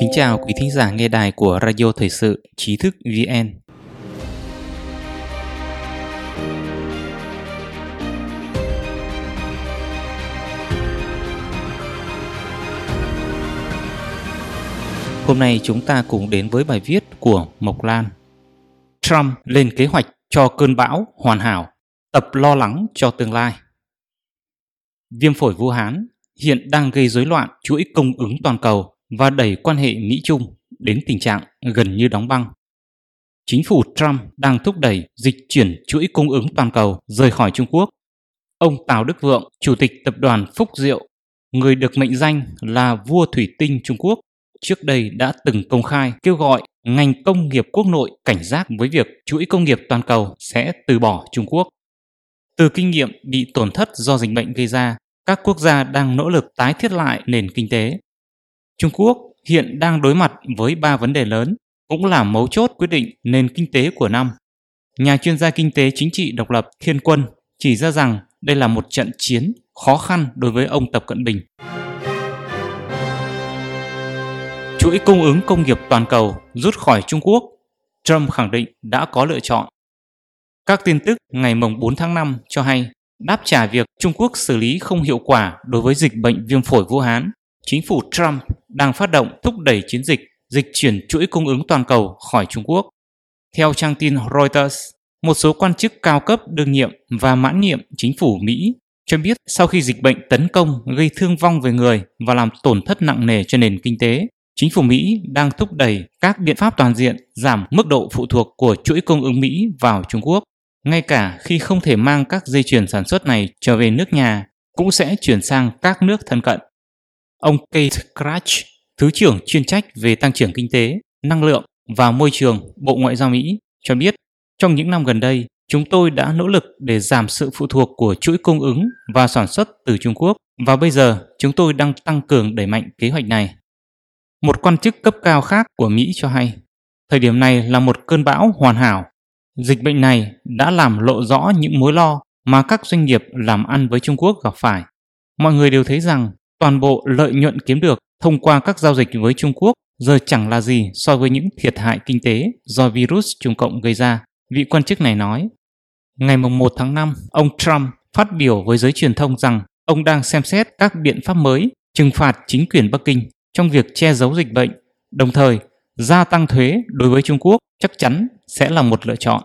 Kính chào quý thính giả nghe đài của Radio Thời sự Trí thức VN. Hôm nay chúng ta cùng đến với bài viết của Mộc Lan. Trump lên kế hoạch cho cơn bão hoàn hảo, tập lo lắng cho tương lai. Viêm phổi Vũ Hán hiện đang gây rối loạn chuỗi cung ứng toàn cầu và đẩy quan hệ Mỹ-Trung đến tình trạng gần như đóng băng. Chính phủ Trump đang thúc đẩy dịch chuyển chuỗi cung ứng toàn cầu rời khỏi Trung Quốc. Ông Tào Đức Vượng, Chủ tịch Tập đoàn Phúc Diệu, người được mệnh danh là vua thủy tinh Trung Quốc, trước đây đã từng công khai kêu gọi ngành công nghiệp quốc nội cảnh giác với việc chuỗi công nghiệp toàn cầu sẽ từ bỏ Trung Quốc. Từ kinh nghiệm bị tổn thất do dịch bệnh gây ra, các quốc gia đang nỗ lực tái thiết lại nền kinh tế. Trung Quốc hiện đang đối mặt với ba vấn đề lớn, cũng là mấu chốt quyết định nền kinh tế của năm. Nhà chuyên gia kinh tế chính trị độc lập Thiên Quân chỉ ra rằng đây là một trận chiến khó khăn đối với ông Tập Cận Bình. Chuỗi cung ứng công nghiệp toàn cầu rút khỏi Trung Quốc, Trump khẳng định đã có lựa chọn. Các tin tức ngày 4 tháng 5 cho hay đáp trả việc Trung Quốc xử lý không hiệu quả đối với dịch bệnh viêm phổi Vũ Hán, chính phủ Trump đang phát động thúc đẩy chiến dịch dịch chuyển chuỗi cung ứng toàn cầu khỏi Trung Quốc. Theo trang tin Reuters, một số quan chức cao cấp đương nhiệm và mãn nhiệm chính phủ Mỹ cho biết sau khi dịch bệnh tấn công gây thương vong về người và làm tổn thất nặng nề cho nền kinh tế, chính phủ Mỹ đang thúc đẩy các biện pháp toàn diện giảm mức độ phụ thuộc của chuỗi cung ứng Mỹ vào Trung Quốc. Ngay cả khi không thể mang các dây chuyền sản xuất này trở về nước nhà, cũng sẽ chuyển sang các nước thân cận. Ông Kate Krach, Thứ trưởng chuyên trách về tăng trưởng kinh tế, năng lượng và môi trường Bộ Ngoại giao Mỹ cho biết trong những năm gần đây, chúng tôi đã nỗ lực để giảm sự phụ thuộc của chuỗi cung ứng và sản xuất từ Trung Quốc và bây giờ chúng tôi đang tăng cường đẩy mạnh kế hoạch này. Một quan chức cấp cao khác của Mỹ cho hay, thời điểm này là một cơn bão hoàn hảo. Dịch bệnh này đã làm lộ rõ những mối lo mà các doanh nghiệp làm ăn với Trung Quốc gặp phải. Mọi người đều thấy rằng toàn bộ lợi nhuận kiếm được thông qua các giao dịch với Trung Quốc giờ chẳng là gì so với những thiệt hại kinh tế do virus Trung Cộng gây ra, vị quan chức này nói. Ngày 1 tháng 5, ông Trump phát biểu với giới truyền thông rằng ông đang xem xét các biện pháp mới trừng phạt chính quyền Bắc Kinh trong việc che giấu dịch bệnh, đồng thời gia tăng thuế đối với Trung Quốc chắc chắn sẽ là một lựa chọn.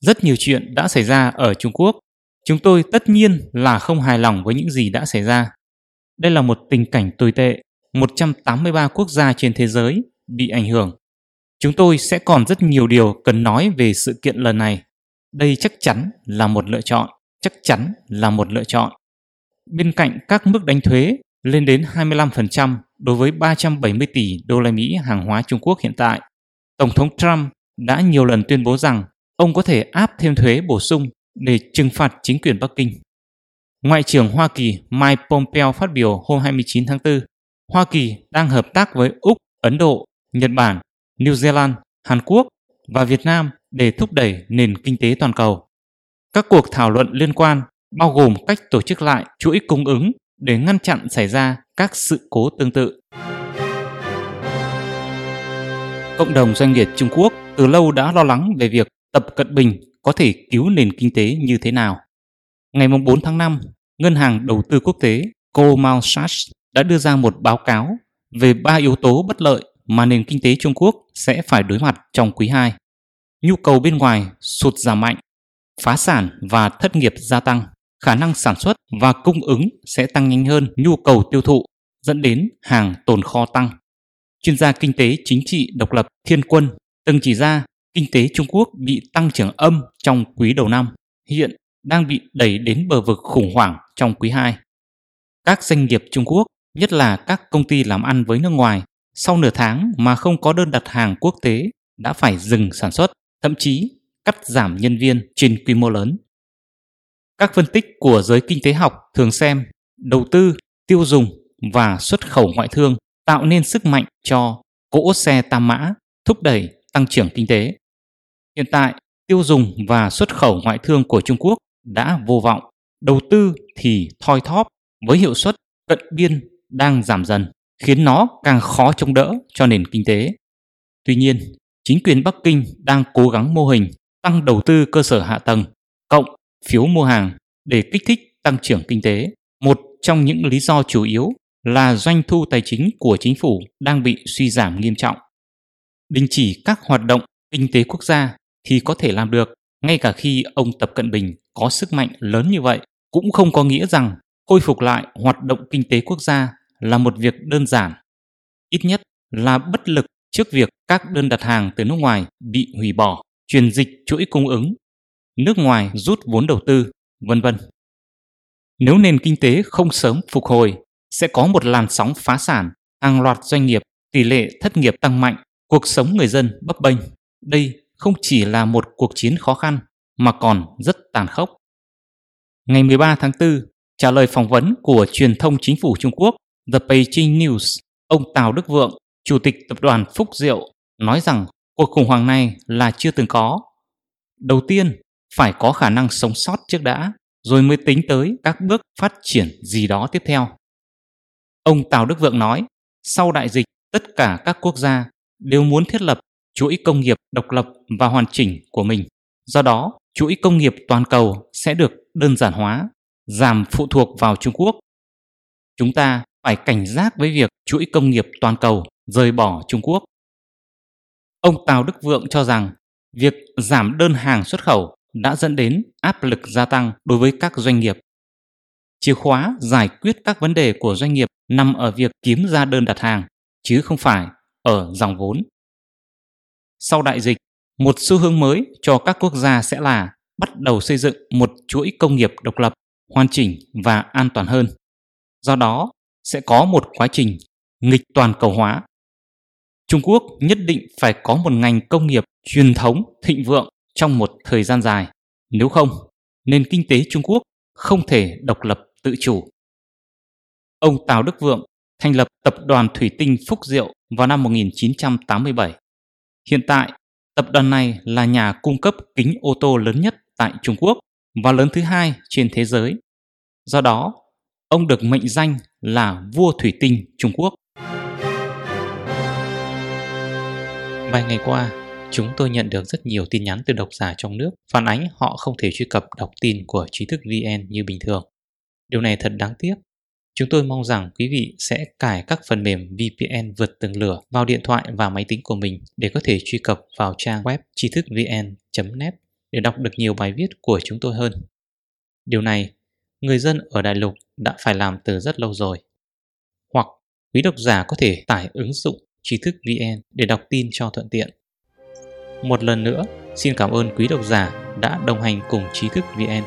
Rất nhiều chuyện đã xảy ra ở Trung Quốc. Chúng tôi tất nhiên là không hài lòng với những gì đã xảy ra. Đây là một tình cảnh tồi tệ. 183 quốc gia trên thế giới bị ảnh hưởng. Chúng tôi sẽ còn rất nhiều điều cần nói về sự kiện lần này. Đây chắc chắn là một lựa chọn, chắc chắn là một lựa chọn. Bên cạnh các mức đánh thuế lên đến 25% đối với 370 tỷ đô la Mỹ hàng hóa Trung Quốc hiện tại. Tổng thống Trump đã nhiều lần tuyên bố rằng ông có thể áp thêm thuế bổ sung để trừng phạt chính quyền Bắc Kinh. Ngoại trưởng Hoa Kỳ Mike Pompeo phát biểu hôm 29 tháng 4, Hoa Kỳ đang hợp tác với Úc, Ấn Độ, Nhật Bản, New Zealand, Hàn Quốc và Việt Nam để thúc đẩy nền kinh tế toàn cầu. Các cuộc thảo luận liên quan bao gồm cách tổ chức lại chuỗi cung ứng để ngăn chặn xảy ra các sự cố tương tự. Cộng đồng doanh nghiệp Trung Quốc từ lâu đã lo lắng về việc Tập Cận Bình có thể cứu nền kinh tế như thế nào. Ngày 4 tháng 5, Ngân hàng Đầu tư Quốc tế Goldman Sachs đã đưa ra một báo cáo về ba yếu tố bất lợi mà nền kinh tế Trung Quốc sẽ phải đối mặt trong quý 2. Nhu cầu bên ngoài sụt giảm mạnh, phá sản và thất nghiệp gia tăng khả năng sản xuất và cung ứng sẽ tăng nhanh hơn nhu cầu tiêu thụ, dẫn đến hàng tồn kho tăng. Chuyên gia kinh tế chính trị độc lập Thiên Quân từng chỉ ra kinh tế Trung Quốc bị tăng trưởng âm trong quý đầu năm, hiện đang bị đẩy đến bờ vực khủng hoảng trong quý 2. Các doanh nghiệp Trung Quốc, nhất là các công ty làm ăn với nước ngoài, sau nửa tháng mà không có đơn đặt hàng quốc tế đã phải dừng sản xuất, thậm chí cắt giảm nhân viên trên quy mô lớn. Các phân tích của giới kinh tế học thường xem đầu tư, tiêu dùng và xuất khẩu ngoại thương tạo nên sức mạnh cho cỗ xe tam mã thúc đẩy tăng trưởng kinh tế. Hiện tại, tiêu dùng và xuất khẩu ngoại thương của Trung Quốc đã vô vọng, đầu tư thì thoi thóp với hiệu suất cận biên đang giảm dần, khiến nó càng khó chống đỡ cho nền kinh tế. Tuy nhiên, chính quyền Bắc Kinh đang cố gắng mô hình tăng đầu tư cơ sở hạ tầng, cộng phiếu mua hàng để kích thích tăng trưởng kinh tế. Một trong những lý do chủ yếu là doanh thu tài chính của chính phủ đang bị suy giảm nghiêm trọng. Đình chỉ các hoạt động kinh tế quốc gia thì có thể làm được ngay cả khi ông Tập Cận Bình có sức mạnh lớn như vậy cũng không có nghĩa rằng khôi phục lại hoạt động kinh tế quốc gia là một việc đơn giản. Ít nhất là bất lực trước việc các đơn đặt hàng từ nước ngoài bị hủy bỏ, truyền dịch chuỗi cung ứng, nước ngoài rút vốn đầu tư, vân vân. Nếu nền kinh tế không sớm phục hồi, sẽ có một làn sóng phá sản, hàng loạt doanh nghiệp, tỷ lệ thất nghiệp tăng mạnh, cuộc sống người dân bấp bênh. Đây không chỉ là một cuộc chiến khó khăn mà còn rất tàn khốc. Ngày 13 tháng 4, trả lời phỏng vấn của truyền thông chính phủ Trung Quốc The Beijing News, ông Tào Đức Vượng, chủ tịch tập đoàn Phúc Diệu, nói rằng cuộc khủng hoảng này là chưa từng có. Đầu tiên, phải có khả năng sống sót trước đã, rồi mới tính tới các bước phát triển gì đó tiếp theo. Ông Tào Đức Vượng nói, sau đại dịch, tất cả các quốc gia đều muốn thiết lập chuỗi công nghiệp độc lập và hoàn chỉnh của mình. Do đó, chuỗi công nghiệp toàn cầu sẽ được đơn giản hóa, giảm phụ thuộc vào Trung Quốc. Chúng ta phải cảnh giác với việc chuỗi công nghiệp toàn cầu rời bỏ Trung Quốc. Ông Tào Đức Vượng cho rằng việc giảm đơn hàng xuất khẩu đã dẫn đến áp lực gia tăng đối với các doanh nghiệp. Chìa khóa giải quyết các vấn đề của doanh nghiệp nằm ở việc kiếm ra đơn đặt hàng, chứ không phải ở dòng vốn. Sau đại dịch, một xu hướng mới cho các quốc gia sẽ là bắt đầu xây dựng một chuỗi công nghiệp độc lập, hoàn chỉnh và an toàn hơn. Do đó, sẽ có một quá trình nghịch toàn cầu hóa. Trung Quốc nhất định phải có một ngành công nghiệp truyền thống thịnh vượng trong một thời gian dài. Nếu không, nền kinh tế Trung Quốc không thể độc lập tự chủ. Ông Tào Đức Vượng thành lập tập đoàn Thủy tinh Phúc Diệu vào năm 1987. Hiện tại, tập đoàn này là nhà cung cấp kính ô tô lớn nhất tại Trung Quốc và lớn thứ hai trên thế giới. Do đó, ông được mệnh danh là vua thủy tinh Trung Quốc. Vài ngày qua, chúng tôi nhận được rất nhiều tin nhắn từ độc giả trong nước phản ánh họ không thể truy cập đọc tin của trí thức VN như bình thường. Điều này thật đáng tiếc. Chúng tôi mong rằng quý vị sẽ cài các phần mềm VPN vượt tường lửa vào điện thoại và máy tính của mình để có thể truy cập vào trang web trí thức vn.net để đọc được nhiều bài viết của chúng tôi hơn. Điều này, người dân ở đại lục đã phải làm từ rất lâu rồi. Hoặc quý độc giả có thể tải ứng dụng trí thức VN để đọc tin cho thuận tiện. Một lần nữa, xin cảm ơn quý độc giả đã đồng hành cùng trí thức VN.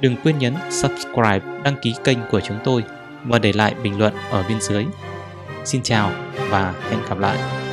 Đừng quên nhấn subscribe, đăng ký kênh của chúng tôi và để lại bình luận ở bên dưới. Xin chào và hẹn gặp lại.